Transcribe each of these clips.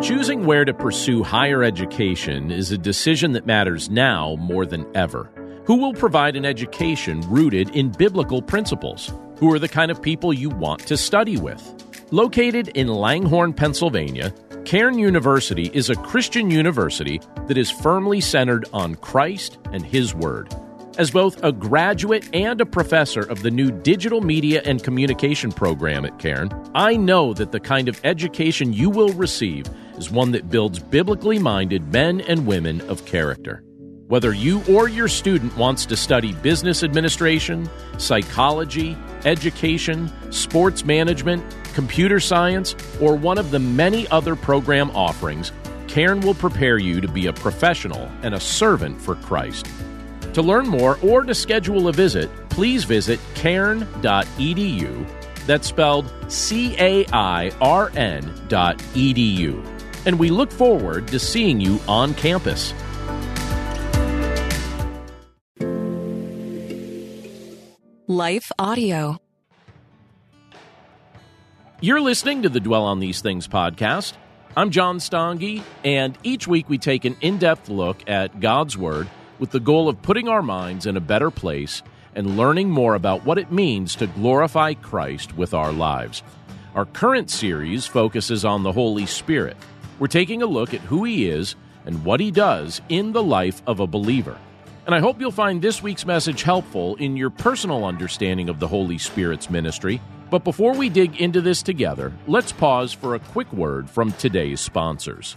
Choosing where to pursue higher education is a decision that matters now more than ever. Who will provide an education rooted in biblical principles? Who are the kind of people you want to study with? Located in Langhorne, Pennsylvania, Cairn University is a Christian university that is firmly centered on Christ and His Word. As both a graduate and a professor of the new Digital Media and Communication program at Cairn, I know that the kind of education you will receive is one that builds biblically minded men and women of character. Whether you or your student wants to study business administration, psychology, education, sports management, computer science, or one of the many other program offerings, Cairn will prepare you to be a professional and a servant for Christ. To learn more or to schedule a visit, please visit cairn.edu. That's spelled C A I R N dot edu. And we look forward to seeing you on campus. Life Audio. You're listening to the Dwell on These Things podcast. I'm John Stange, and each week we take an in depth look at God's Word with the goal of putting our minds in a better place and learning more about what it means to glorify Christ with our lives. Our current series focuses on the Holy Spirit. We're taking a look at who He is and what He does in the life of a believer. And I hope you'll find this week's message helpful in your personal understanding of the Holy Spirit's ministry. But before we dig into this together, let's pause for a quick word from today's sponsors.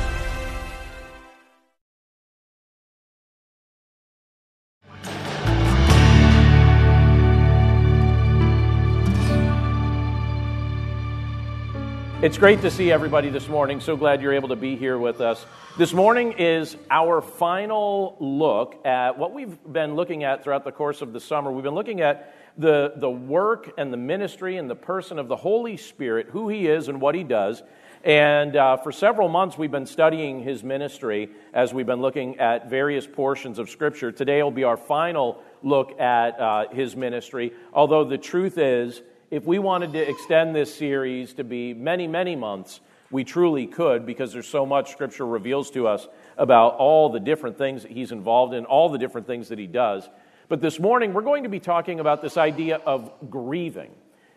It's great to see everybody this morning. So glad you're able to be here with us. This morning is our final look at what we've been looking at throughout the course of the summer. We've been looking at the, the work and the ministry and the person of the Holy Spirit, who he is and what he does. And uh, for several months, we've been studying his ministry as we've been looking at various portions of Scripture. Today will be our final look at uh, his ministry, although the truth is, if we wanted to extend this series to be many, many months, we truly could because there's so much Scripture reveals to us about all the different things that he's involved in, all the different things that he does. But this morning, we're going to be talking about this idea of grieving.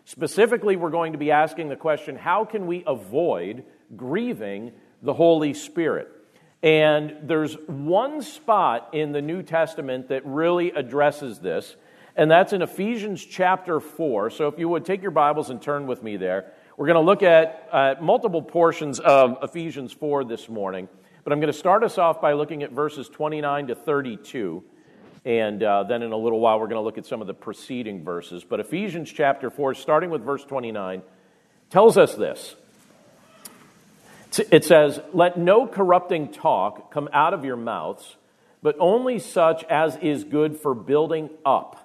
Specifically, we're going to be asking the question how can we avoid grieving the Holy Spirit? And there's one spot in the New Testament that really addresses this and that's in Ephesians chapter 4. So if you would take your Bibles and turn with me there. We're going to look at uh, multiple portions of Ephesians 4 this morning, but I'm going to start us off by looking at verses 29 to 32. And uh, then in a little while, we're going to look at some of the preceding verses. But Ephesians chapter 4, starting with verse 29, tells us this. It says, Let no corrupting talk come out of your mouths, but only such as is good for building up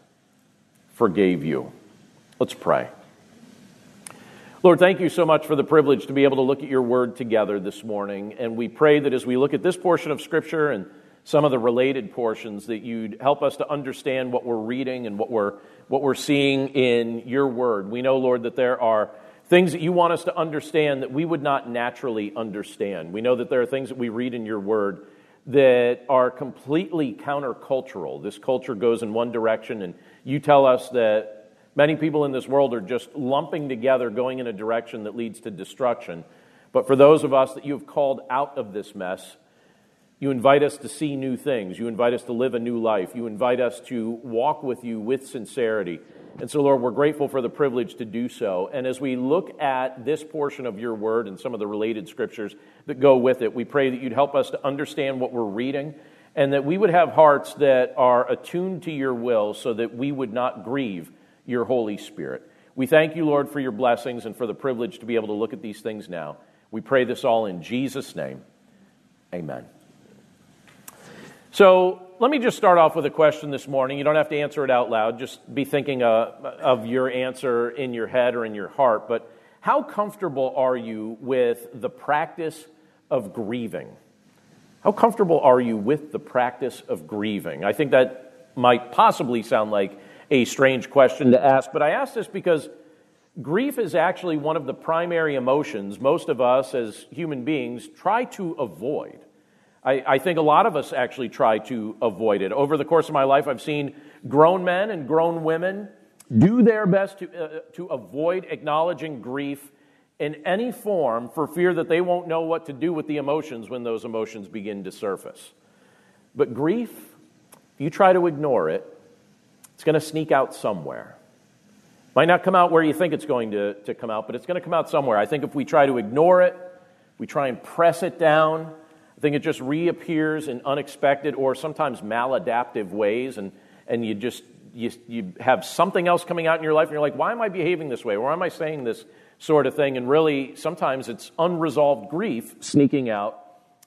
forgave you. Let's pray. Lord, thank you so much for the privilege to be able to look at your word together this morning. And we pray that as we look at this portion of Scripture and some of the related portions, that you'd help us to understand what we're reading and what we're, what we're seeing in your word. We know, Lord, that there are things that you want us to understand that we would not naturally understand. We know that there are things that we read in your word that are completely countercultural. This culture goes in one direction, and you tell us that Many people in this world are just lumping together, going in a direction that leads to destruction. But for those of us that you have called out of this mess, you invite us to see new things. You invite us to live a new life. You invite us to walk with you with sincerity. And so, Lord, we're grateful for the privilege to do so. And as we look at this portion of your word and some of the related scriptures that go with it, we pray that you'd help us to understand what we're reading and that we would have hearts that are attuned to your will so that we would not grieve your Holy Spirit. We thank you, Lord, for your blessings and for the privilege to be able to look at these things now. We pray this all in Jesus' name. Amen. So, let me just start off with a question this morning. You don't have to answer it out loud, just be thinking uh, of your answer in your head or in your heart. But how comfortable are you with the practice of grieving? How comfortable are you with the practice of grieving? I think that might possibly sound like a strange question to ask, but I ask this because grief is actually one of the primary emotions most of us as human beings try to avoid. I, I, think a lot of us actually try to avoid it. Over the course of my life, I've seen grown men and grown women do their best to, uh, to avoid acknowledging grief in any form for fear that they won't know what to do with the emotions when those emotions begin to surface. But grief, if you try to ignore it, it's going to sneak out somewhere. Might not come out where you think it's going to, to come out, but it's going to come out somewhere. I think if we try to ignore it, we try and press it down, I think it just reappears in unexpected or sometimes maladaptive ways, and, and you just you, you have something else coming out in your life, and you're like, why am I behaving this way? Why am I saying this sort of thing? And really, sometimes it's unresolved grief sneaking out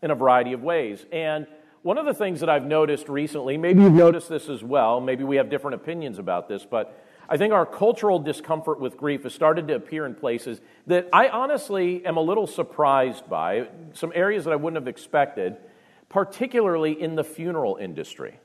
in a variety of ways. And one of the things that I've noticed recently, maybe you've noticed this as well, maybe we have different opinions about this, but I think our cultural discomfort with grief has started to appear in places that I honestly am a little surprised by, some areas that I wouldn't have expected, particularly in the funeral industry.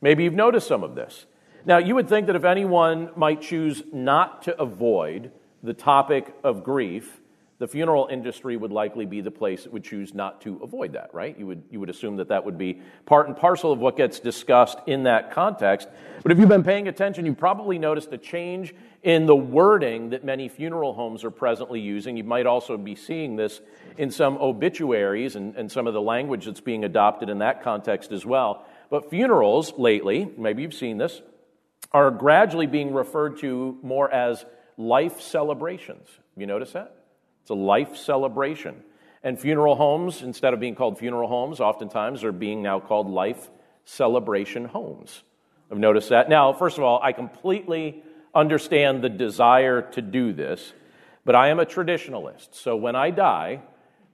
Maybe you've noticed some of this. Now, you would think that if anyone might choose not to avoid the topic of grief, the funeral industry would likely be the place that would choose not to avoid that, right? You would, you would assume that that would be part and parcel of what gets discussed in that context. But if you've been paying attention, you probably noticed a change in the wording that many funeral homes are presently using. You might also be seeing this in some obituaries and, and some of the language that's being adopted in that context as well. But funerals lately, maybe you've seen this, are gradually being referred to more as life celebrations. You notice that? It's a life celebration. And funeral homes, instead of being called funeral homes, oftentimes are being now called life celebration homes. I've noticed that. Now, first of all, I completely understand the desire to do this, but I am a traditionalist. So when I die,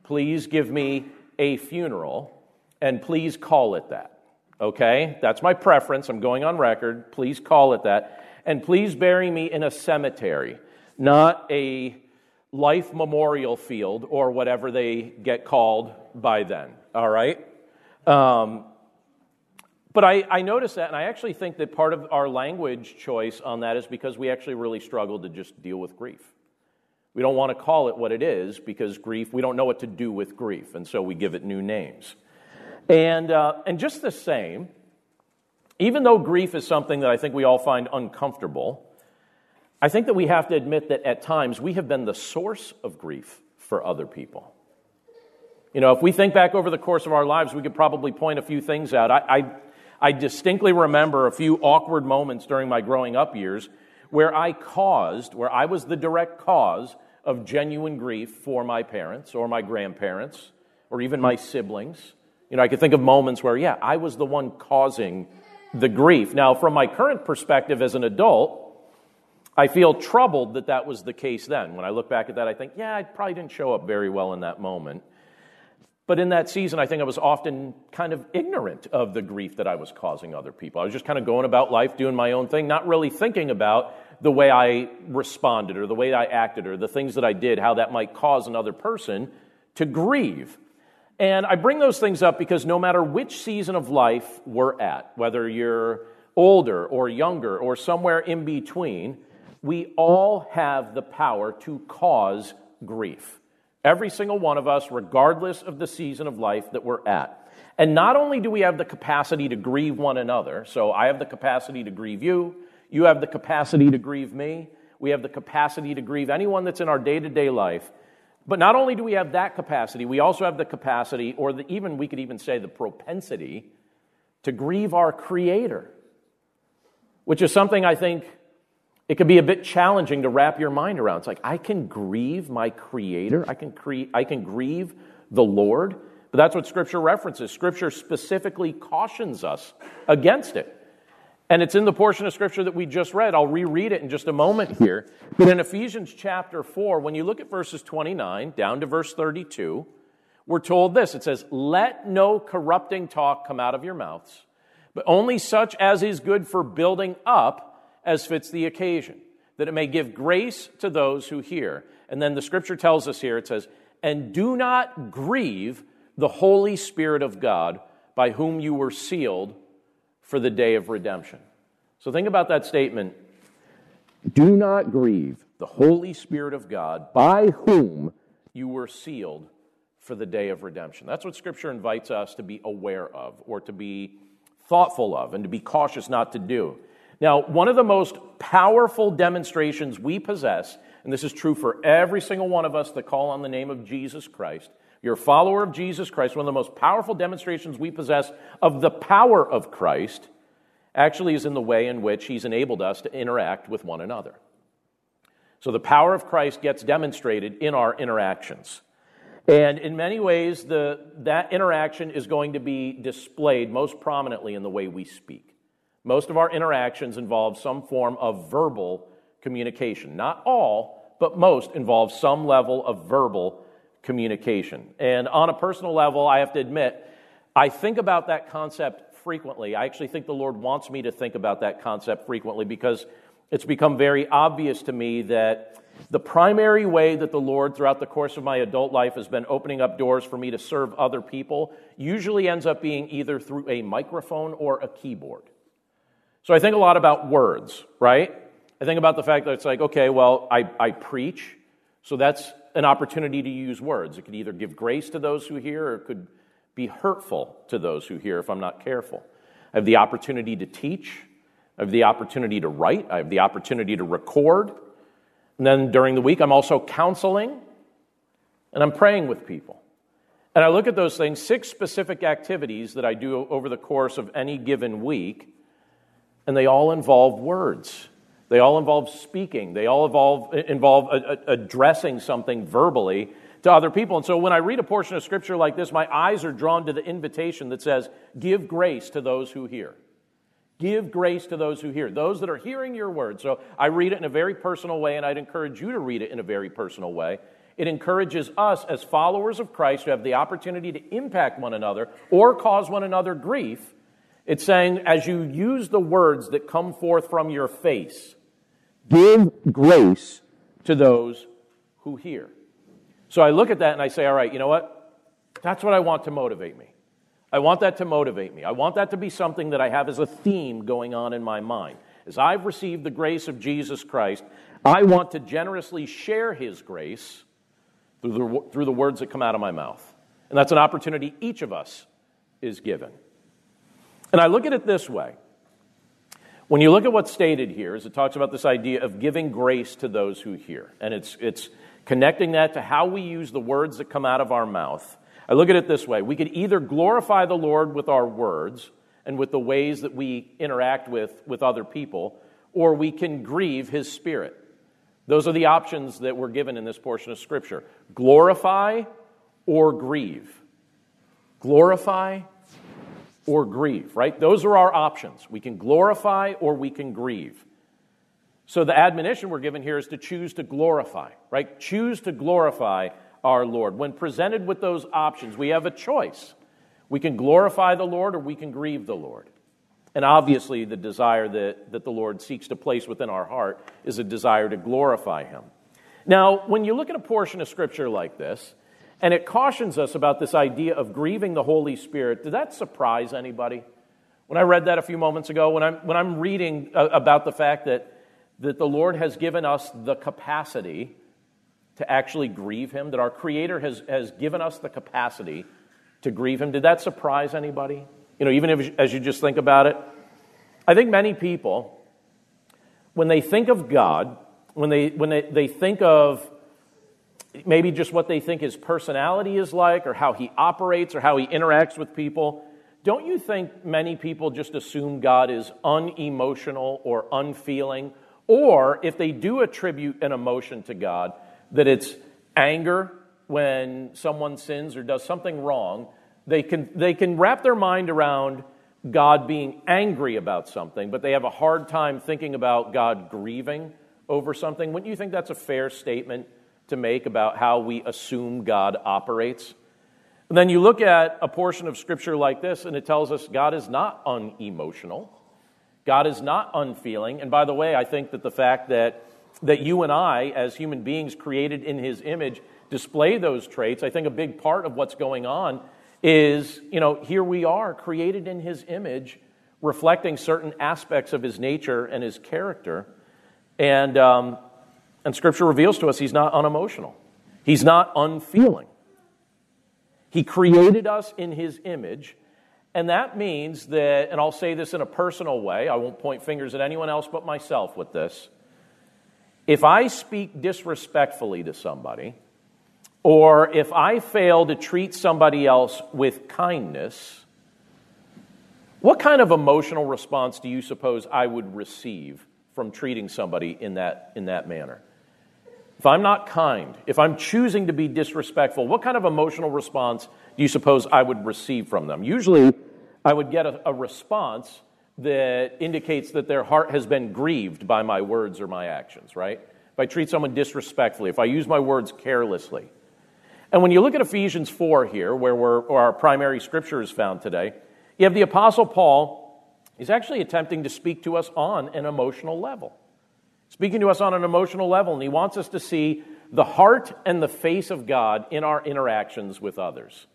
please give me a funeral and please call it that. Okay? That's my preference. I'm going on record. Please call it that. And please bury me in a cemetery, not a Life Memorial Field or whatever they get called by then. All right? Um, but I, I noticed that, and I actually think that part of our language choice on that is because we actually really struggle to just deal with grief. We don't want to call it what it is because grief, we don't know what to do with grief, and so we give it new names. And, uh, and just the same, even though grief is something that I think we all find uncomfortable, I think that we have to admit that at times we have been the source of grief for other people. You know, if we think back over the course of our lives, we could probably point a few things out. I, I, I distinctly remember a few awkward moments during my growing up years where I caused, where I was the direct cause of genuine grief for my parents or my grandparents or even my siblings. You know, I could think of moments where, yeah, I was the one causing the grief. Now, from my current perspective as an adult, I feel troubled that that was the case then. When I look back at that, I think, yeah, I probably didn't show up very well in that moment. But in that season, I think I was often kind of ignorant of the grief that I was causing other people. I was just kind of going about life, doing my own thing, not really thinking about the way I responded or the way I acted or the things that I did, how that might cause another person to grieve. And I bring those things up because no matter which season of life we're at, whether you're older or younger or somewhere in between, we all have the power to cause grief. Every single one of us, regardless of the season of life that we're at. And not only do we have the capacity to grieve one another, so I have the capacity to grieve you, you have the capacity to grieve me, we have the capacity to grieve anyone that's in our day to day life. But not only do we have that capacity, we also have the capacity, or the, even we could even say the propensity, to grieve our Creator, which is something I think it could be a bit challenging to wrap your mind around. It's like, I can grieve my Creator, I can, cre- I can grieve the Lord. But that's what Scripture references. Scripture specifically cautions us against it. And it's in the portion of Scripture that we just read. I'll reread it in just a moment here. But in Ephesians chapter 4, when you look at verses 29 down to verse 32, we're told this it says, Let no corrupting talk come out of your mouths, but only such as is good for building up as fits the occasion, that it may give grace to those who hear. And then the Scripture tells us here, it says, And do not grieve the Holy Spirit of God, by whom you were sealed for the day of redemption. So think about that statement. Do not grieve the Holy Spirit of God, by whom you were sealed for the day of redemption. That's what Scripture invites us to be aware of, or to be thoughtful of, and to be cautious not to do. Now, one of the most powerful demonstrations we possess, and this is true for every single one of us that call on the name of Jesus Christ, you're a follower of Jesus Christ. One of the most powerful demonstrations we possess of the power of Christ actually is in the way in which he's enabled us to interact with one another. So the power of Christ gets demonstrated in our interactions. And in many ways, the, that interaction is going to be displayed most prominently in the way we speak. Most of our interactions involve some form of verbal communication. Not all, but most involve some level of verbal communication. And on a personal level, I have to admit, I think about that concept frequently. I actually think the Lord wants me to think about that concept frequently because it's become very obvious to me that the primary way that the Lord, throughout the course of my adult life, has been opening up doors for me to serve other people usually ends up being either through a microphone or a keyboard. So I think a lot about words, right? I think about the fact that it's like, okay, well, I, I preach, so that's an opportunity to use words. It could either give grace to those who hear or it could be hurtful to those who hear if I'm not careful. I have the opportunity to teach. I have the opportunity to write. I have the opportunity to record. And then during the week, I'm also counseling and I'm praying with people. And I look at those things, six specific activities that I do over the course of any given week, and they all involve words. They all involve speaking. They all involve, involve addressing something verbally to other people. And so when I read a portion of scripture like this, my eyes are drawn to the invitation that says, Give grace to those who hear. Give grace to those who hear, those that are hearing your word. So I read it in a very personal way, and I'd encourage you to read it in a very personal way. It encourages us as followers of Christ to have the opportunity to impact one another or cause one another grief it's saying, as you use the words that come forth from your face, give grace to those who hear. So I look at that and I say, all right, you know what? That's what I want to motivate me. I want that to motivate me. I want that to be something that I have as a theme going on in my mind. As I've received the grace of Jesus Christ, I want to generously share his grace through the, through the words that come out of my mouth. And that's an opportunity each of us is given. And I look at it this way. When you look at what's stated here, is it talks about this idea of giving grace to those who hear. And it's, it's connecting that to how we use the words that come out of our mouth. I look at it this way we could either glorify the Lord with our words and with the ways that we interact with, with other people, or we can grieve his spirit. Those are the options that we're given in this portion of Scripture glorify or grieve. Glorify or grieve, right? Those are our options. We can glorify or we can grieve. So the admonition we're given here is to choose to glorify, right? Choose to glorify our Lord. When presented with those options, we have a choice. We can glorify the Lord or we can grieve the Lord. And obviously, the desire that, that the Lord seeks to place within our heart is a desire to glorify Him. Now, when you look at a portion of Scripture like this, and it cautions us about this idea of grieving the Holy Spirit, did that surprise anybody? When I read that a few moments ago, when I'm, when I'm reading uh, about the fact that, that the Lord has given us the capacity to actually grieve Him, that our Creator has, has given us the capacity to grieve Him, did that surprise anybody? You know, even if, as you just think about it, I think many people, when they think of God, when they, when they, they think of maybe just what they think his personality is like, or how he operates, or how he interacts with people, don't you think many people just assume God is unemotional or unfeeling? Or if they do attribute an emotion to God, that it's anger when someone sins or does something wrong, they can, they can wrap their mind around God being angry about something, but they have a hard time thinking about God grieving over something. Wouldn't you think that's a fair statement to make about how we assume God operates? And then you look at a portion of Scripture like this, and it tells us God is not unemotional. God is not unfeeling. And by the way, I think that the fact that, that you and I, as human beings created in His image, display those traits, I think a big part of what's going on is, you know, here we are created in his image, reflecting certain aspects of his nature and his character. And, um, and scripture reveals to us he's not unemotional, he's not unfeeling. He created us in his image. And that means that, and I'll say this in a personal way, I won't point fingers at anyone else but myself with this. If I speak disrespectfully to somebody, or if I fail to treat somebody else with kindness, what kind of emotional response do you suppose I would receive from treating somebody in that, in that manner? If I'm not kind, if I'm choosing to be disrespectful, what kind of emotional response do you suppose I would receive from them? Usually, I would get a, a response that indicates that their heart has been grieved by my words or my actions, right? If I treat someone disrespectfully, if I use my words carelessly, and when you look at Ephesians 4 here, where, where our primary scripture is found today, you have the Apostle Paul. He's actually attempting to speak to us on an emotional level. Speaking to us on an emotional level, and he wants us to see the heart and the face of God in our interactions with others.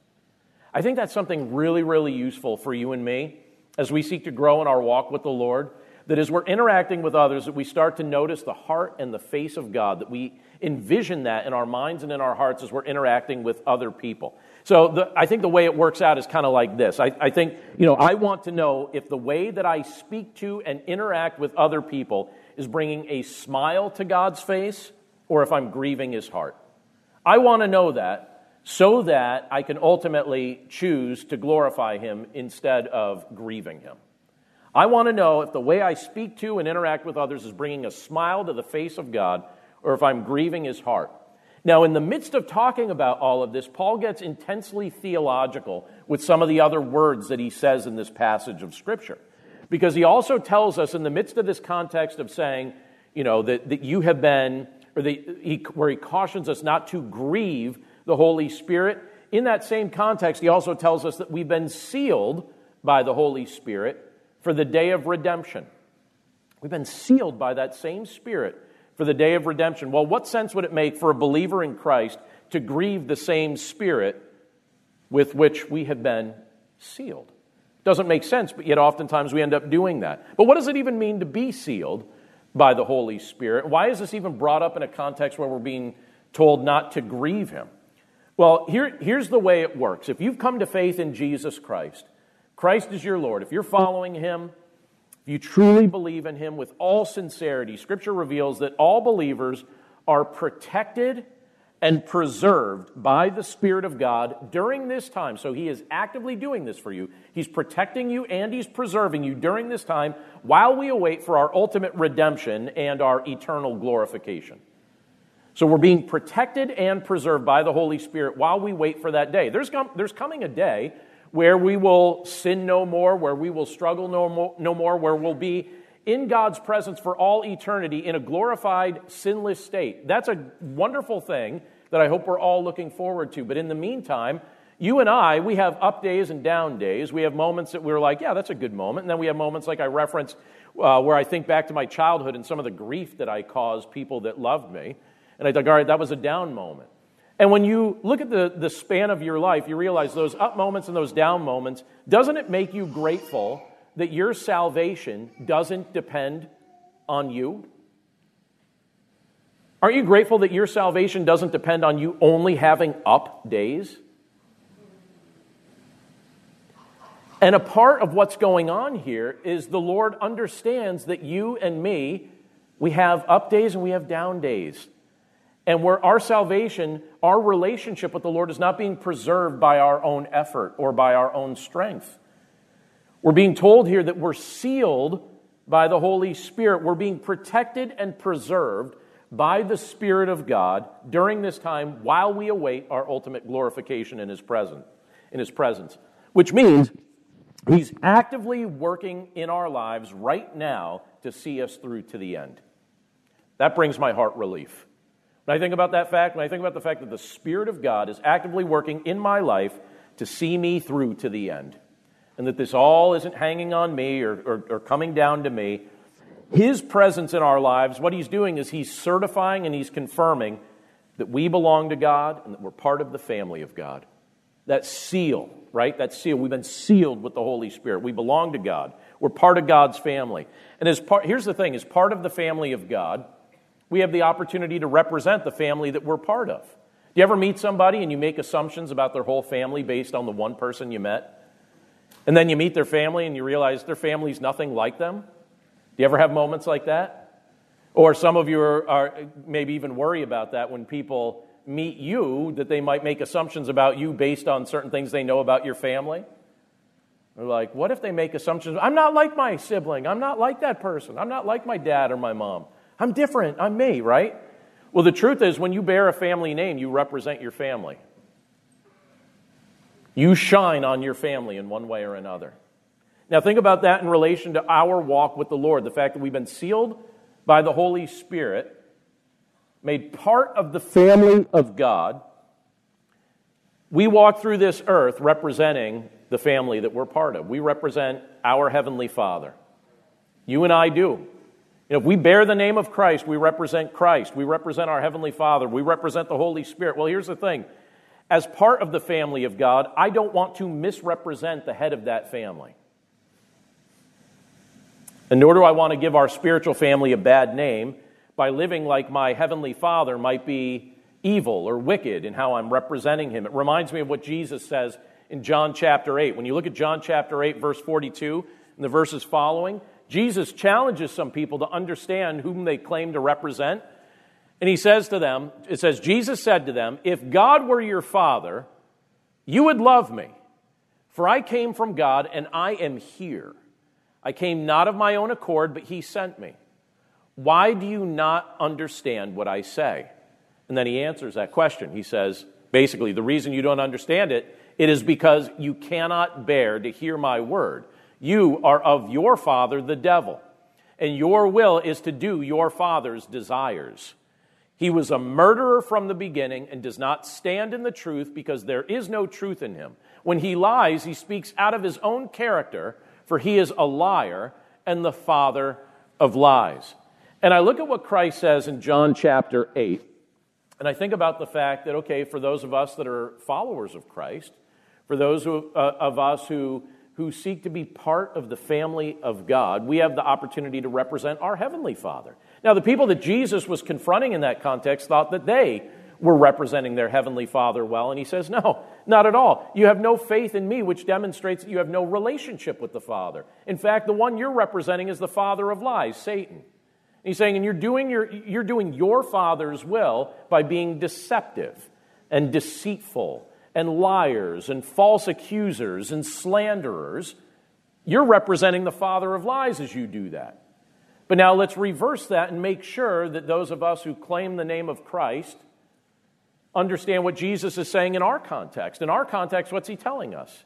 I think that's something really, really useful for you and me as we seek to grow in our walk with the Lord. That as we're interacting with others, that we start to notice the heart and the face of God, that we envision that in our minds and in our hearts as we're interacting with other people. So the, I think the way it works out is kind of like this. I, I think, you know, I want to know if the way that I speak to and interact with other people is bringing a smile to God's face or if I'm grieving his heart. I want to know that so that I can ultimately choose to glorify him instead of grieving him. I want to know if the way I speak to and interact with others is bringing a smile to the face of God or if I'm grieving his heart. Now, in the midst of talking about all of this, Paul gets intensely theological with some of the other words that he says in this passage of Scripture. Because he also tells us, in the midst of this context of saying, you know, that, that you have been, or the, he, where he cautions us not to grieve the Holy Spirit, in that same context, he also tells us that we've been sealed by the Holy Spirit for the day of redemption. We've been sealed by that same Spirit for the day of redemption. Well, what sense would it make for a believer in Christ to grieve the same Spirit with which we have been sealed? Doesn't make sense, but yet oftentimes we end up doing that. But what does it even mean to be sealed by the Holy Spirit? Why is this even brought up in a context where we're being told not to grieve Him? Well, here, here's the way it works. If you've come to faith in Jesus Christ, Christ is your Lord. If you're following Him, if you truly believe in him with all sincerity, Scripture reveals that all believers are protected and preserved by the Spirit of God during this time. So he is actively doing this for you. He's protecting you and he's preserving you during this time while we await for our ultimate redemption and our eternal glorification. So we're being protected and preserved by the Holy Spirit while we wait for that day. There's, com- there's coming a day where we will sin no more, where we will struggle no more, no more, where we'll be in God's presence for all eternity in a glorified, sinless state. That's a wonderful thing that I hope we're all looking forward to. But in the meantime, You and I, we have up days and down days. We have moments that we're like, yeah, that's a good moment. And then we have moments like I referenced uh, where I think back to my childhood and some of the grief that I caused people that loved me. And I think, all right, that was a down moment. And when you look at the, the span of your life, you realize those up moments and those down moments, doesn't it make you grateful that your salvation doesn't depend on you? Aren't you grateful that your salvation doesn't depend on you only having up days? And a part of what's going on here is the Lord understands that you and me, we have up days and we have down days. And where our salvation, our relationship with the Lord is not being preserved by our own effort or by our own strength. We're being told here that we're sealed by the Holy Spirit. We're being protected and preserved by the Spirit of God during this time while we await our ultimate glorification in His presence. In His presence, which means He's actively working in our lives right now to see us through to the end. That brings my heart relief. When I think about that fact, when I think about the fact that the Spirit of God is actively working in my life to see me through to the end, and that this all isn't hanging on me or, or, or coming down to me, His presence in our lives, what He's doing is He's certifying and He's confirming that we belong to God and that we're part of the family of God. That seal right? That seal. We've been sealed with the Holy Spirit. We belong to God. We're part of God's family. And as part, here's the thing: as part of the family of God, we have the opportunity to represent the family that we're part of. Do you ever meet somebody and you make assumptions about their whole family based on the one person you met? And then you meet their family and you realize their family's nothing like them? Do you ever have moments like that? Or some of you are, are maybe even worry about that when people meet you that they might make assumptions about you based on certain things they know about your family. They're like, what if they make assumptions? I'm not like my sibling. I'm not like that person. I'm not like my dad or my mom. I'm different. I'm me, right? Well, the truth is, when you bear a family name, you represent your family. You shine on your family in one way or another. Now, think about that in relation to our walk with the Lord the fact that we've been sealed by the Holy Spirit made part of the family of God, we walk through this earth representing the family that we're part of. We represent our Heavenly Father. You and I do. If we bear the name of Christ, we represent Christ. We represent our Heavenly Father. We represent the Holy Spirit. Well, here's the thing as part of the family of God, I don't want to misrepresent the head of that family. And nor do I want to give our spiritual family a bad name by living like my heavenly Father might be evil or wicked in how I'm representing him. It reminds me of what Jesus says in John chapter 8. When you look at John chapter 8, verse 42, and the verses following, Jesus challenges some people to understand whom they claim to represent. And he says to them, it says, Jesus said to them, If God were your Father, you would love me, for I came from God and I am here. I came not of my own accord, but he sent me. Why do you not understand what I say? And then he answers that question. He says, basically, the reason you don't understand it, it is because you cannot bear to hear my word. You are of your father, the devil, and your will is to do your father's desires. He was a murderer from the beginning and does not stand in the truth because there is no truth in him. When he lies, he speaks out of his own character, for he is a liar and the father of lies. And I look at what Christ says in John chapter 8, and I think about the fact that, okay, for those of us that are followers of Christ, for those who, uh, of us who, who seek to be part of the family of God, we have the opportunity to represent our Heavenly Father. Now, the people that Jesus was confronting in that context thought that they were representing their Heavenly Father well, and he says, No, not at all. You have no faith in me, which demonstrates that you have no relationship with the Father. In fact, the one you're representing is the father of lies, Satan. He's saying, and you're doing your, you're doing your father's will by being deceptive and deceitful and liars and false accusers and slanderers. You're representing the father of lies as you do that. But now let's reverse that and make sure that those of us who claim the name of Christ understand what Jesus is saying in our context. In our context, what's he telling us?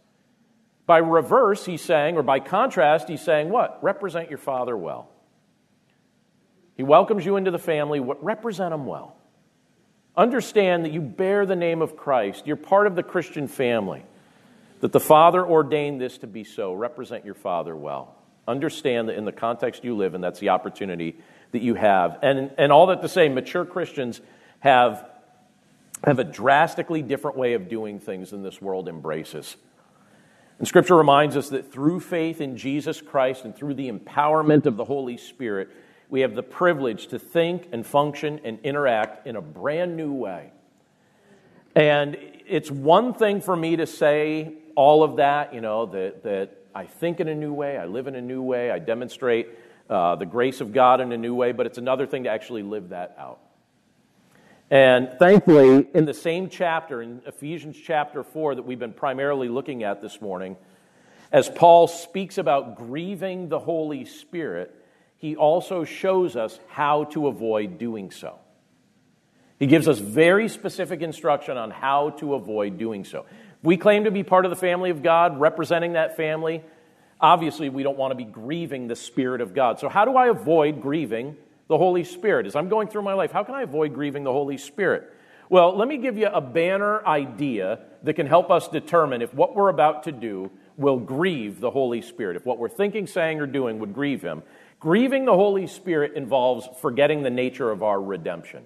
By reverse, he's saying, or by contrast, he's saying, what? Represent your father well. He welcomes you into the family. What represent him well. Understand that you bear the name of Christ. You're part of the Christian family. That the Father ordained this to be so. Represent your Father well. Understand that in the context you live in, that's the opportunity that you have. And, and all that to say, mature Christians have, have a drastically different way of doing things than this world embraces. And Scripture reminds us that through faith in Jesus Christ and through the empowerment of the Holy Spirit, we have the privilege to think and function and interact in a brand new way. And it's one thing for me to say all of that, you know, that, that I think in a new way, I live in a new way, I demonstrate uh, the grace of God in a new way, but it's another thing to actually live that out. And thankfully, in the same chapter, in Ephesians chapter 4, that we've been primarily looking at this morning, as Paul speaks about grieving the Holy Spirit, he also shows us how to avoid doing so. He gives us very specific instruction on how to avoid doing so. We claim to be part of the family of God, representing that family. Obviously, we don't want to be grieving the Spirit of God. So, how do I avoid grieving the Holy Spirit? As I'm going through my life, how can I avoid grieving the Holy Spirit? Well, let me give you a banner idea that can help us determine if what we're about to do will grieve the Holy Spirit, if what we're thinking, saying, or doing would grieve Him. Grieving the Holy Spirit involves forgetting the nature of our redemption.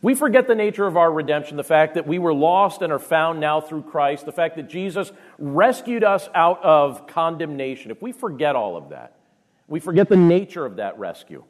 We forget the nature of our redemption, the fact that we were lost and are found now through Christ, the fact that Jesus rescued us out of condemnation. If we forget all of that, we forget the nature of that rescue.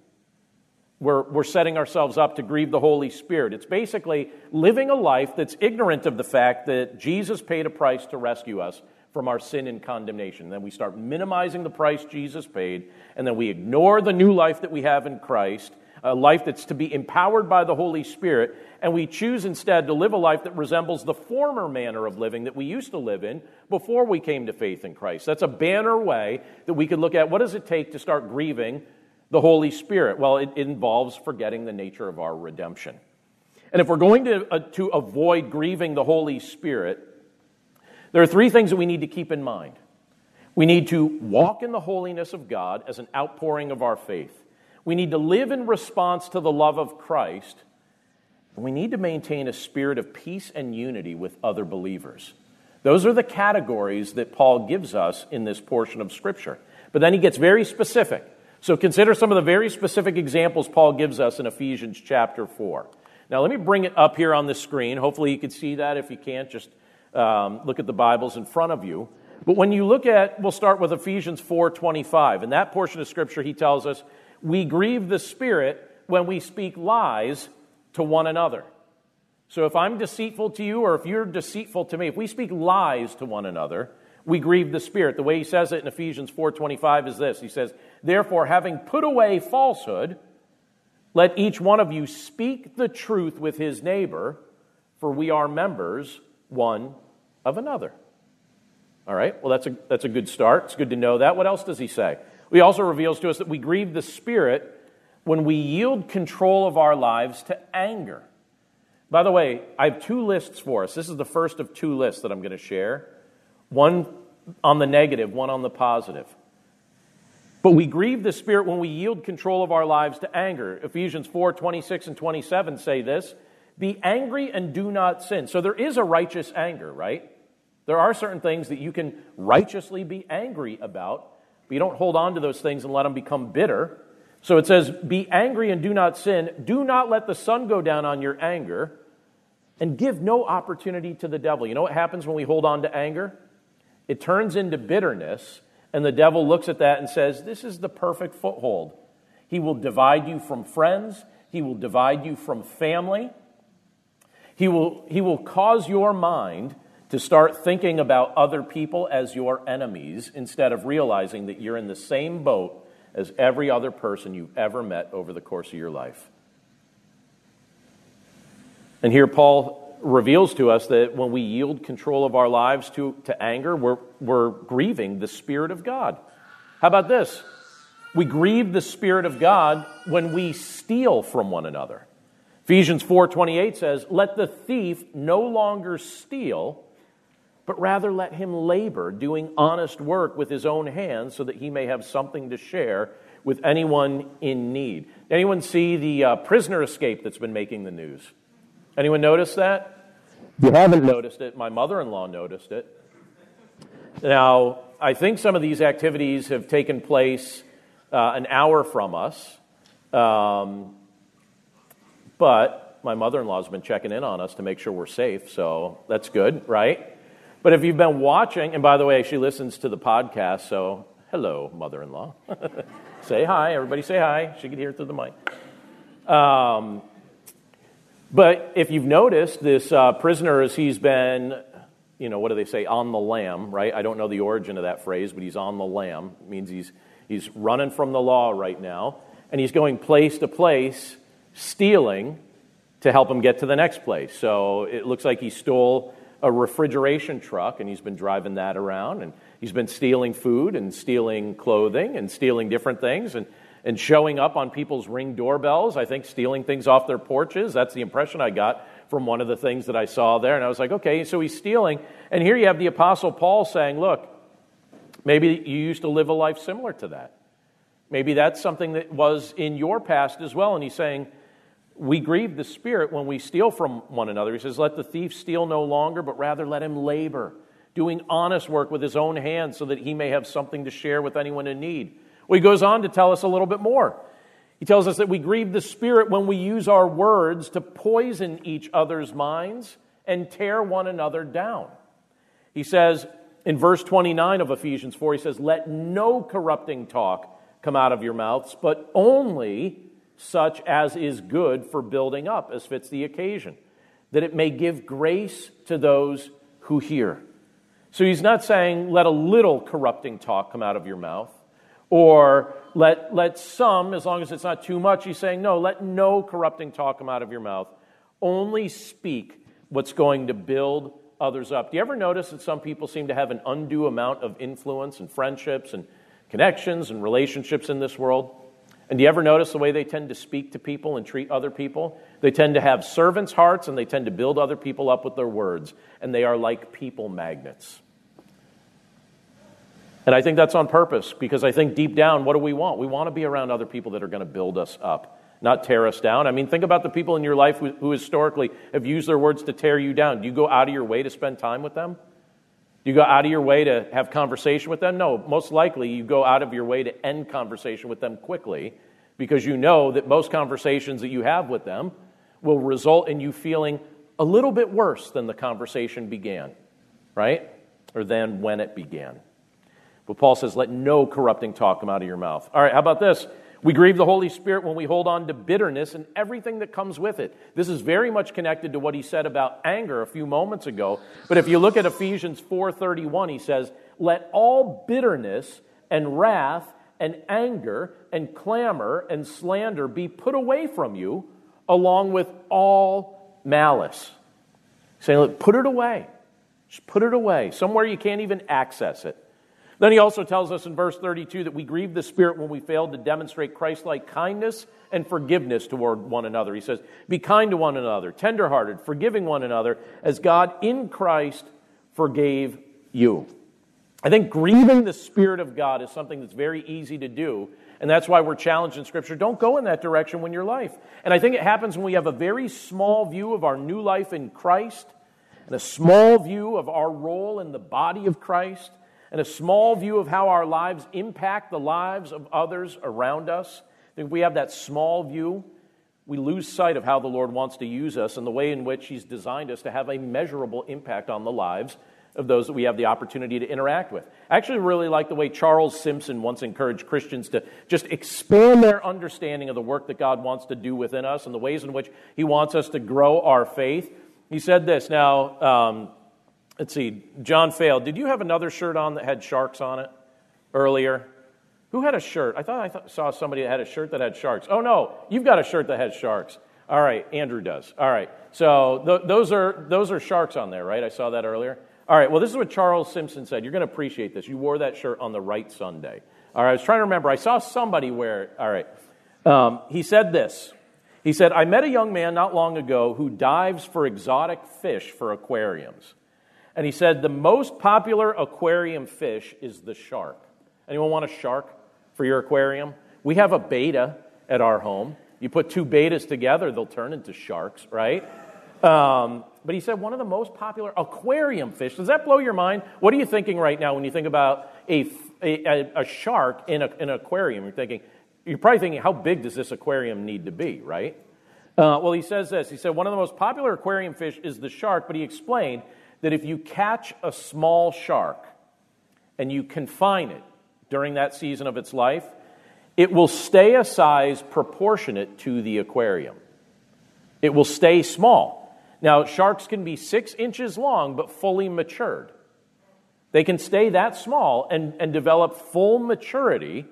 We're, we're setting ourselves up to grieve the Holy Spirit. It's basically living a life that's ignorant of the fact that Jesus paid a price to rescue us from our sin and condemnation. Then we start minimizing the price Jesus paid, and then we ignore the new life that we have in Christ a life that's to be empowered by the Holy Spirit, and we choose instead to live a life that resembles the former manner of living that we used to live in before we came to faith in Christ. That's a banner way that we could look at what does it take to start grieving the Holy Spirit? Well, it, involves forgetting the nature of our redemption. And if we're going to, uh, to avoid grieving the Holy Spirit, there are three things that we need to keep in mind. We need to walk in the holiness of God as an outpouring of our faith. We need to live in response to the love of Christ. And we need to maintain a spirit of peace and unity with other believers. Those are the categories that Paul gives us in this portion of Scripture. But then he gets very specific. So consider some of the very specific examples Paul gives us in Ephesians chapter 4. Now, let me bring it up here on the screen. Hopefully, you can see that. If you can't, just um, look at the Bibles in front of you. But when you look at, we'll start with Ephesians 4:25. In that portion of Scripture, he tells us, we grieve the Spirit when we speak lies to one another. So if I'm deceitful to you, or if you're deceitful to me, if we speak lies to one another, we grieve the Spirit. The way he says it in Ephesians 4:25 is this. He says, "Therefore, having put away falsehood, let each one of you speak the truth with his neighbor, for we are members one of another." All right, well, that's a, that's a good start. It's good to know that. What else does he say? He also reveals to us that we grieve the Spirit when we yield control of our lives to anger. By the way, I have two lists for us. This is the first of two lists that I'm going to share one on the negative, one on the positive. But we grieve the Spirit when we yield control of our lives to anger. Ephesians 4 26 and 27 say this Be angry and do not sin. So there is a righteous anger, right? There are certain things that you can righteously be angry about but you don't hold on to those things and let them become bitter. So it says, Be angry and do not sin. Do not let the sun go down on your anger, and give no opportunity to the devil. You know what happens when we hold on to anger? It turns into bitterness, and the devil looks at that and says, This is the perfect foothold. He will divide you from friends, he will divide you from family. He will, he will cause your mind to start thinking about other people as your enemies instead of realizing that you're in the same boat as every other person you've ever met over the course of your life. And here Paul reveals to us that when we yield control of our lives to, to anger, we're, we're grieving the Spirit of God. How about this? We grieve the Spirit of God when we steal from one another. Ephesians 4:28 says, "Let the thief no longer steal, but rather let him labor, doing honest work with his own hands, so that he may have something to share with anyone in need. Anyone see the uh, prisoner escape that's been making the news? Anyone notice that? You haven't noticed it, my mother in law noticed it. Now, I think some of these activities have taken place uh, an hour from us, um, but my mother in law has been checking in on us to make sure we're safe, so that's good, right? But if you've been watching, and by the way, she listens to the podcast, so hello, mother in law. say hi, everybody say hi. She can hear through the mic. Um, but if you've noticed, this uh, prisoner, as he's been you know, what do they say, on the lam, right? I don't know the origin of that phrase, but he's on the lam. It means he's, he's running from the law right now. And he's going place to place, stealing to help him get to the next place. So it looks like he stole a refrigeration truck and he's been driving that around. And he's been stealing food and stealing clothing and stealing different things and, and showing up on people's ring doorbells. I think stealing things off their porches. That's the impression I got from one of the things that I saw there. And I was like, okay, so he's stealing. And here you have the Apostle Paul saying, look, maybe you used to live a life similar to that. Maybe that's something that was in your past as well. And he's saying, we grieve the Spirit when we steal from one another. He says, let the thief steal no longer, but rather let him labor, doing honest work with his own hands so that he may have something to share with anyone in need. Well, he goes on to tell us a little bit more. He tells us that we grieve the Spirit when we use our words to poison each other's minds and tear one another down. He says in verse 29 of Ephesians 4, he says, Let no corrupting talk come out of your mouths, but only such as is good for building up, as fits the occasion, that it may give grace to those who hear. So he's not saying, Let a little corrupting talk come out of your mouth, or let, let some, as long as it's not too much, he's saying, no, let no corrupting talk come out of your mouth. Only speak what's going to build others up. Do you ever notice that some people seem to have an undue amount of influence and friendships and connections and relationships in this world? And do you ever notice the way they tend to speak to people and treat other people? They tend to have servants' hearts and they tend to build other people up with their words. And they are like people magnets. And I think that's on purpose because I think deep down, what do we want? We want to be around other people that are going to build us up, not tear us down. I mean, think about the people in your life who, who historically have used their words to tear you down. Do you go out of your way to spend time with them? You go out of your way to have conversation with them? No, most likely you go out of your way to end conversation with them quickly because you know that most conversations that you have with them will result in you feeling a little bit worse than the conversation began, right? Or than when it began. But Paul says, let no corrupting talk come out of your mouth. All right, how about this? We grieve the Holy Spirit when we hold on to bitterness and everything that comes with it. This is very much connected to what he said about anger a few moments ago. But if you look at Ephesians 4:31, he says, "Let all bitterness and wrath and anger and clamor and slander be put away from you, along with all malice." Saying, put it away. Just put it away. Somewhere you can't even access it. Then he also tells us in verse 32 that we grieve the Spirit when we fail to demonstrate Christ like kindness and forgiveness toward one another. He says, Be kind to one another, tenderhearted, forgiving one another, as God in Christ forgave you. I think grieving the Spirit of God is something that's very easy to do, and that's why we're challenged in Scripture. Don't go in that direction when you're life. And I think it happens when we have a very small view of our new life in Christ and a small view of our role in the body of Christ and a small view of how our lives impact the lives of others around us, if we have that small view, we lose sight of how the Lord wants to use us and the way in which He's designed us to have a measurable impact on the lives of those that we have the opportunity to interact with. I actually really like the way Charles Simpson once encouraged Christians to just expand their understanding of the work that God wants to do within us and the ways in which He wants us to grow our faith. He said this now, um, Let's see, John Fail, did you have another shirt on that had sharks on it earlier? Who had a shirt? I thought I th- saw somebody that had a shirt that had sharks. Oh, no, you've got a shirt that has sharks. All right, Andrew does. All right, so th- those, are, those are sharks on there, right? I saw that earlier. All right, well, this is what Charles Simpson said. You're going to appreciate this. You wore that shirt on the right Sunday. All right, I was trying to remember. I saw somebody wear it. All right. Um, he said this. He said, I met a young man not long ago who dives for exotic fish for aquariums. And he said, the most popular aquarium fish is the shark. Anyone want a shark for your aquarium? We have a betta at our home. You put two bettas together, they'll turn into sharks, right? Um, but he said one of the most popular aquarium fish. Does that blow your mind? What are you thinking right now when you think about a, a, a shark in, a, in an aquarium? You're thinking, you're probably thinking, how big does this aquarium need to be, right? Uh, well, he says this. He said one of the most popular aquarium fish is the shark, but he explained that if you catch a small shark and you confine it during that season of its life, it will stay a size proportionate to the aquarium. It will stay small. Now, sharks can be six inches long, but fully matured. They can stay that small and, and develop full maturity,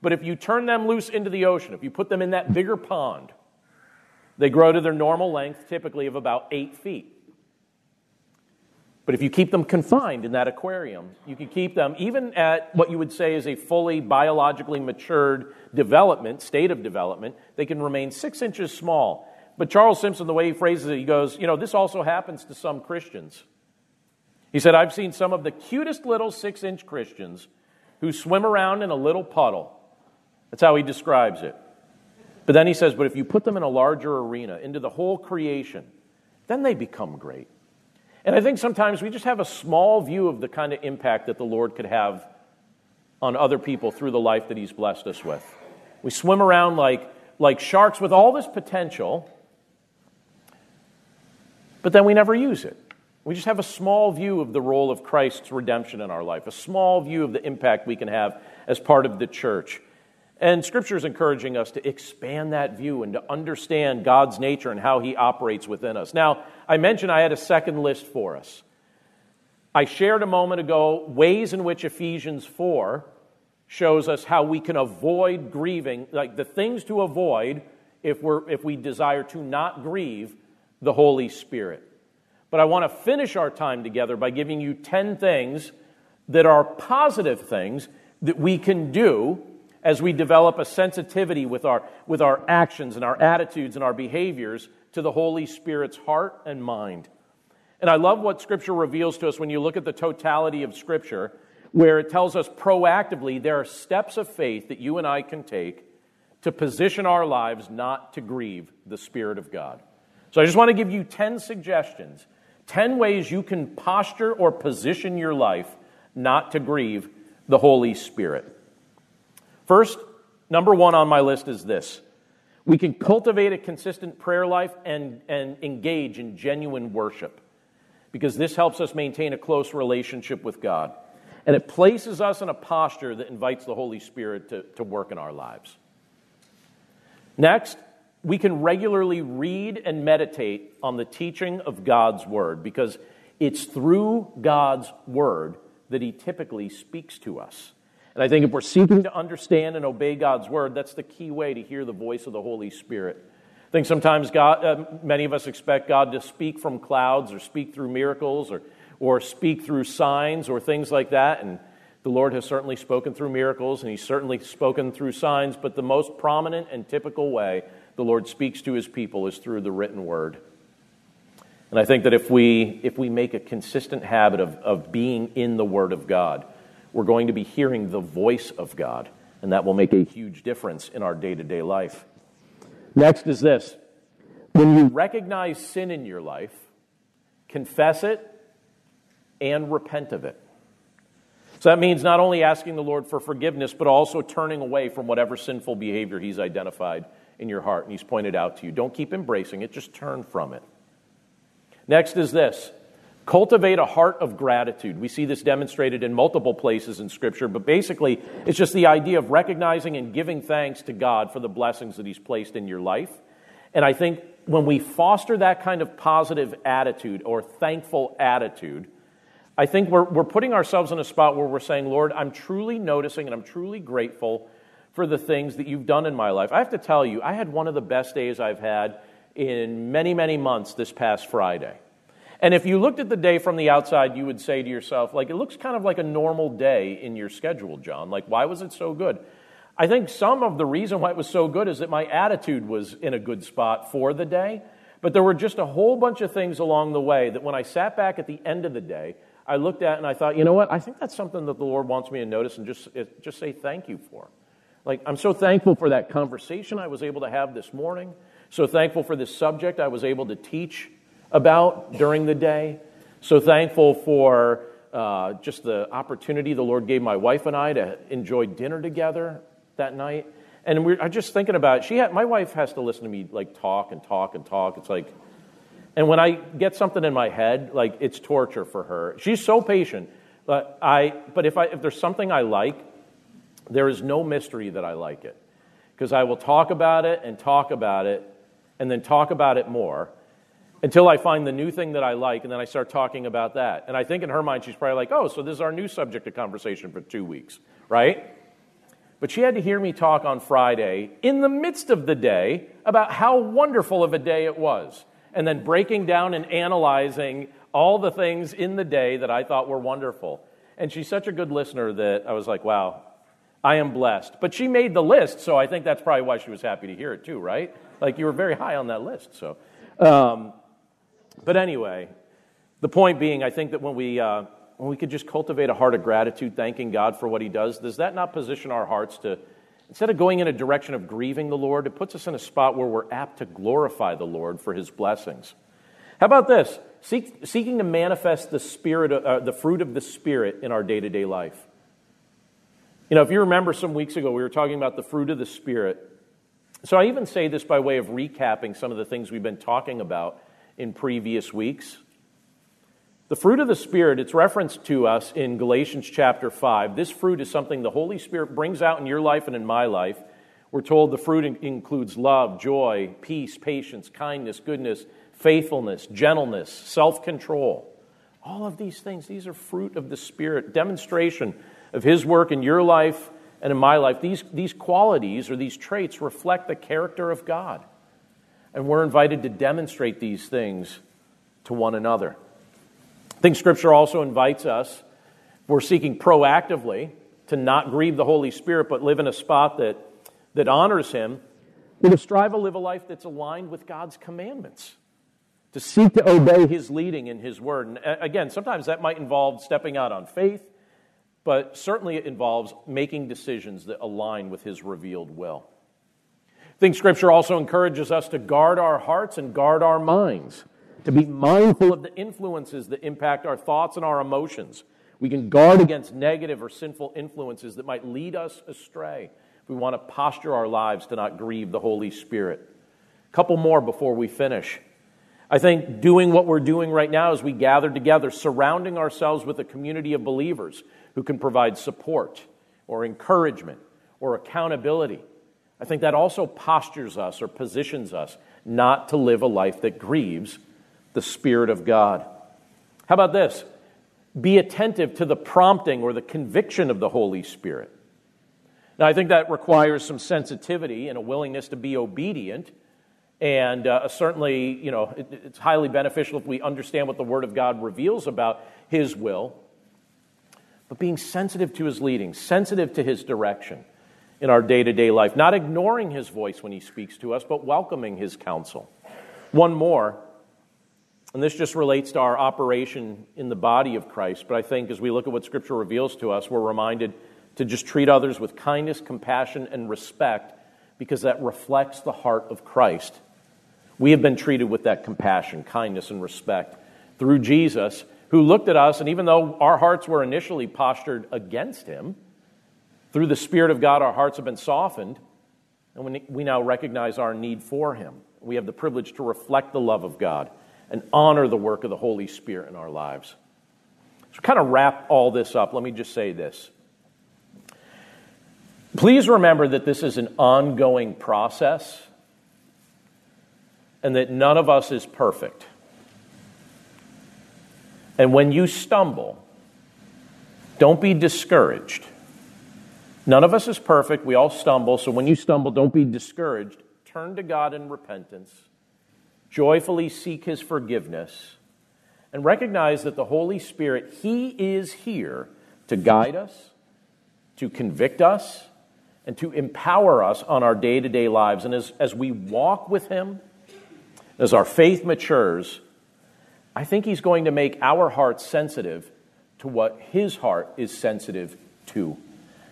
but if you turn them loose into the ocean, if you put them in that bigger pond, they grow to their normal length, typically of about eight feet. But if you keep them confined in that aquarium, you can keep them even at what you would say is a fully biologically matured development, state of development, they can remain six inches small but Charles Simpson, the way he phrases it, he goes, You know, this also happens to some Christians. He said, I've seen some of the cutest little six inch Christians who swim around in a little puddle. That's how he describes it. But then he says, But if you put them in a larger arena, into the whole creation, then they become great. And I think sometimes we just have a small view of the kind of impact that the Lord could have on other people through the life that He's blessed us with. We swim around like, like sharks with all this potential but then we never use it. We just have a small view of the role of Christ's redemption in our life, a small view of the impact we can have as part of the church. And Scripture is encouraging us to expand that view and to understand God's nature and how He operates within us. Now, I mentioned I had a second list for us. I shared a moment ago ways in which Ephesians 4 shows us how we can avoid grieving, like the things to avoid if, we're, if we desire to not grieve the Holy Spirit. But I want to finish our time together by giving you 10 things that are positive things that we can do as we develop a sensitivity with our, with our actions and our attitudes and our behaviors to the Holy Spirit's heart and mind. And I love what Scripture reveals to us when you look at the totality of Scripture, where it tells us proactively there are steps of faith that you and I can take to position our lives not to grieve the Spirit of God. So I just want to give you 10 suggestions, 10 ways you can posture or position your life not to grieve the Holy Spirit. First, number one on my list is this we can cultivate a consistent prayer life and, and engage in genuine worship because this helps us maintain a close relationship with God. And it places us in a posture that invites the Holy Spirit to, to work in our lives. Next, we can regularly read and meditate on the teaching of God's Word because it's through God's Word that He typically speaks to us. And I think if we're seeking to understand and obey God's Word, that's the key way to hear the voice of the Holy Spirit. I think sometimes God, uh, many of us expect God to speak from clouds or speak through miracles or, or speak through signs or things like that. And the Lord has certainly spoken through miracles and He's certainly spoken through signs, but the most prominent and typical way the Lord speaks to his people is through the written word. And I think that if we, if we make a consistent habit of, of being in the Word of God, we're going to be hearing the voice of God, and that will make a huge difference in our day to day life. Next is this when you recognize sin in your life, confess it and repent of it. So that means not only asking the Lord for forgiveness, but also turning away from whatever sinful behavior He's identified in your heart and He's pointed out to you. Don't keep embracing it, just turn from it. Next is this cultivate a heart of gratitude. We see this demonstrated in multiple places in Scripture, but basically, it's just the idea of recognizing and giving thanks to God for the blessings that He's placed in your life. And I think when we foster that kind of positive attitude or thankful attitude, I think we're, we're putting ourselves in a spot where we're saying, Lord, I'm truly noticing and I'm truly grateful for the things that you've done in my life. I have to tell you, I had one of the best days I've had in many, many months this past Friday. And if you looked at the day from the outside, you would say to yourself, like, it looks kind of like a normal day in your schedule, John. Like, why was it so good? I think some of the reason why it was so good is that my attitude was in a good spot for the day. But there were just a whole bunch of things along the way that when I sat back at the end of the day, I looked at and I thought, you know what? I think that's something that the Lord wants me to notice and just, eh, just say thank you for. Like, I'm so thankful for that conversation I was able to have this morning. So thankful for this subject I was able to teach about during the day. So thankful for uh, just the opportunity the Lord gave my wife and I to enjoy dinner together that night. And we're I'm just thinking about it. She my wife has to listen to me like talk and talk and talk. It's like, and when I get something in my head, like it's torture for her. She's so patient. But I, but if I, if there's something I like, there is no mystery that I like it, because I will talk about it and talk about it, and then talk about it more until I find the new thing that I like, and then I start talking about that. And I think in her mind, she's probably like, oh, so this is our new subject of conversation for two weeks, right? But she had to hear me talk on Friday in the midst of the day about how wonderful of a day it was, and then breaking down and analyzing all the things in the day that I thought were wonderful. And she's such a good listener that I was like, wow, I am blessed. But she made the list, so I think that's probably why she was happy to hear it too, right? Like you were very high on that list. So, um, but anyway, the point being, I think that when we, uh, when we could just cultivate a heart of gratitude, thanking God for what He does, does that not position our hearts to, instead of going in a direction of grieving the Lord, it puts us in a spot where we're apt to glorify the Lord for His blessings? How about this? Seek, seeking to manifest the spirit, uh, the fruit of the Spirit in our day to day life. You know, if you remember some weeks ago, we were talking about the fruit of the Spirit. So I even say this by way of recapping some of the things we've been talking about in previous weeks. The fruit of the Spirit, it's referenced to us in Galatians chapter 5. This fruit is something the Holy Spirit brings out in your life and in my life. We're told the fruit includes love, joy, peace, patience, kindness, goodness, faithfulness, gentleness, self control. All of these things, these are fruit of the Spirit, demonstration of His work in your life and in my life. These, these qualities or these traits reflect the character of God. And we're invited to demonstrate these things to one another. I think Scripture also invites us, if we're seeking proactively to not grieve the Holy Spirit, but live in a spot that, that honors Him, to strive to live a life that's aligned with God's commandments, to seek to obey His leading in His Word. And uh, again, sometimes that might involve stepping out on faith, but certainly it involves making decisions that align with His revealed will. Think Scripture also encourages us to guard our hearts and guard our minds, to be mindful of the influences that impact our thoughts and our emotions. We can guard against negative or sinful influences that might lead us astray. If we want to posture our lives to not grieve the Holy Spirit. A couple more before we finish. I think doing what we're doing right now as we gather together, surrounding ourselves with a community of believers who can provide support or encouragement or accountability I think that also postures us or positions us not to live a life that grieves the Spirit of God. How about this? Be attentive to the prompting or the conviction of the Holy Spirit. Now, I think that requires some sensitivity and a willingness to be obedient. And uh, certainly, you know, it, it's highly beneficial if we understand what the Word of God reveals about His will. But being sensitive to His leading, sensitive to His direction in our day to day life, not ignoring his voice when he speaks to us, but welcoming his counsel. One more, and this just relates to our operation in the body of Christ, but I think as we look at what Scripture reveals to us, we're reminded to just treat others with kindness, compassion, and respect because that reflects the heart of Christ. We have been treated with that compassion, kindness, and respect through Jesus, who looked at us, and even though our hearts were initially postured against him, through the Spirit of God, our hearts have been softened, and we now recognize our need for Him. We have the privilege to reflect the love of God and honor the work of the Holy Spirit in our lives. So, kind of wrap all this up, let me just say this. Please remember that this is an ongoing process and that none of us is perfect. And when you stumble, don't be discouraged. None of us is perfect. We all stumble. So when you stumble, don't be discouraged. Turn to God in repentance. Joyfully seek His forgiveness. And recognize that the Holy Spirit, He is here to guide us, to convict us, and to empower us on our day to day lives. And as, as we walk with Him, as our faith matures, I think He's going to make our hearts sensitive to what His heart is sensitive to.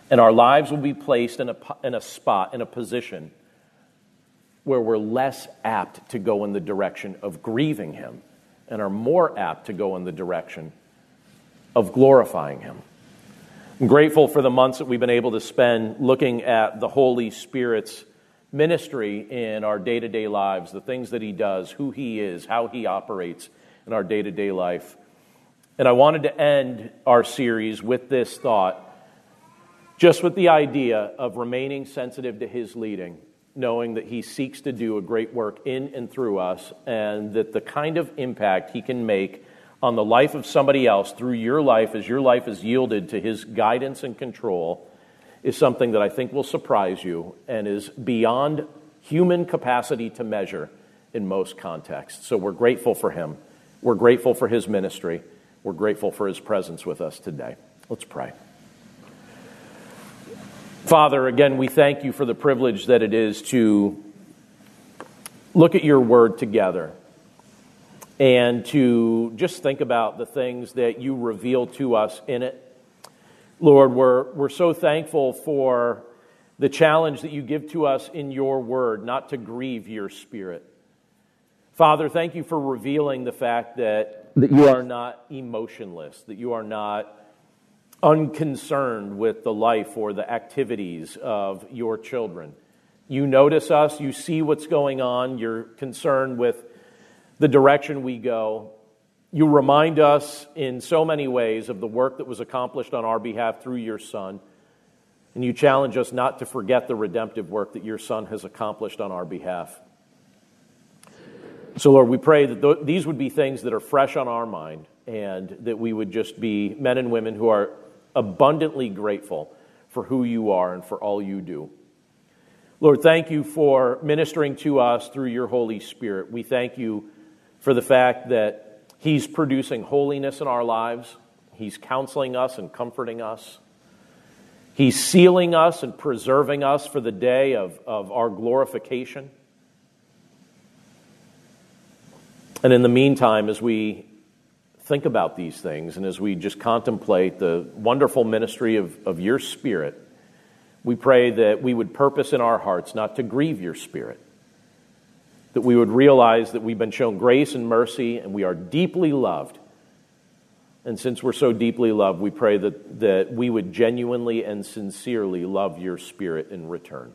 And our lives will be placed in a, in a spot, in a position where we're less apt to go in the direction of grieving Him and are more apt to go in the direction of glorifying Him. I'm grateful for the months that we've been able to spend looking at the Holy Spirit's ministry in our day to day lives, the things that He does, who He is, how He operates in our day to day life. And I wanted to end our series with this thought, just with the idea of remaining sensitive to His leading, knowing that He seeks to do a great work in and through us, and that the kind of impact He can make on the life of somebody else through your life as your life is yielded to His guidance and control is something that I think will surprise you and is beyond human capacity to measure in most contexts. So we're grateful for Him. We're grateful for His ministry. We're grateful for His presence with us today. Let's pray. Father, again, we thank you for the privilege that it is to look at your word together and to just think about the things that you reveal to us in it. Lord, we're, we're so thankful for the challenge that you give to us in your word, not to grieve your spirit. Father, thank you for revealing the fact that, that you are not emotionless, that you are not unconcerned with the life or the activities of your children. You notice us, you see what's going on, you're concerned with the direction we go. You remind us in so many ways of the work that was accomplished on our behalf through your Son. And you challenge us not to forget the redemptive work that your Son has accomplished on our behalf. So, Lord, we pray that th- these would be things that are fresh on our mind and that we would just be men and women who are abundantly grateful for who you are and for all you do. Lord, thank you for ministering to us through your Holy Spirit. We thank you for the fact that He's producing holiness in our lives, He's counseling us and comforting us. He's sealing us and preserving us for the day of, of our glorification. And in the meantime, as we think about these things and as we just contemplate the wonderful ministry of, of your Spirit, we pray that we would purpose in our hearts not to grieve your Spirit, that we would realize that we've been shown grace and mercy and we are deeply loved. And since we're so deeply loved, we pray that, that we would genuinely and sincerely love your Spirit in return.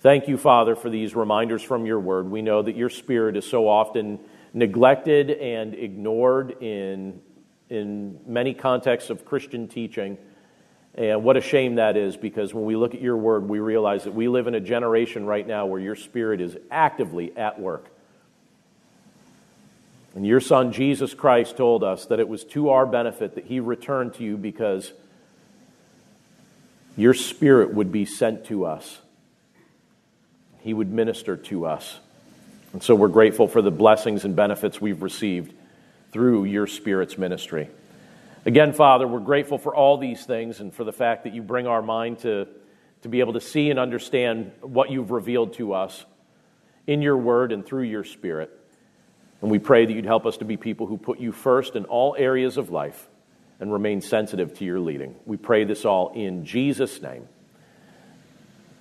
Thank you, Father, for these reminders from your word. We know that your Spirit is so often neglected and ignored in, in many contexts of Christian teaching. And what a shame that is because when we look at your word, we realize that we live in a generation right now where your spirit is actively at work. And your son, Jesus Christ, told us that it was to our benefit that he returned to you because your spirit would be sent to us, he would minister to us. And so we're grateful for the blessings and benefits we've received through your spirit's ministry. Again, Father, we're grateful for all these things and for the fact that you bring our mind to, to be able to see and understand what you've revealed to us in your word and through your spirit. And we pray that you'd help us to be people who put you first in all areas of life and remain sensitive to your leading. We pray this all in Jesus' name.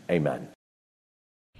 Amen.